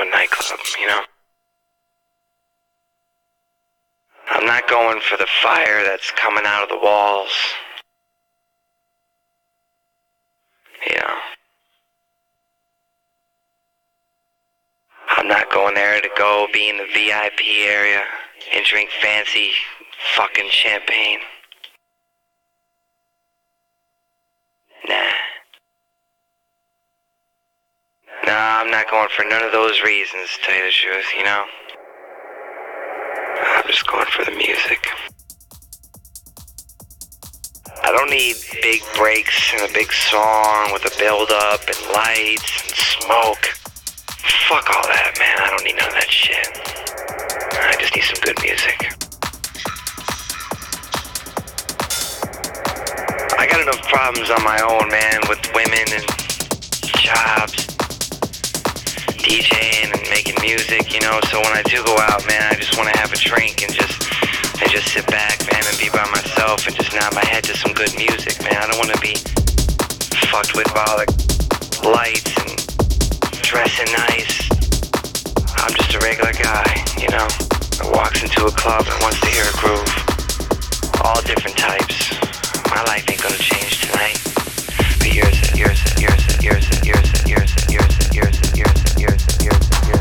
a nightclub, you know? I'm not going for the fire that's coming out of the walls. You know? I'm not going there to go be in the VIP area and drink fancy fucking champagne. Not going for none of those reasons, to tell you the truth, you know? I'm just going for the music. I don't need big breaks and a big song with a build up and lights and smoke. Fuck all that, man. I don't need none of that shit. I just need some good music. I got enough problems on my own, man, with women and jobs, DJing and making music, you know. So when I do go out, man, I just want to have a drink and just and just sit back, man, and be by myself and just nod my head to some good music, man. I don't want to be fucked with all the lights and dressing nice. I'm just a regular guy, you know, that walks into a club and wants to hear a groove. All different types. My life ain't gonna change tonight. But yours yours yours yours yours yours yours yours yours disappears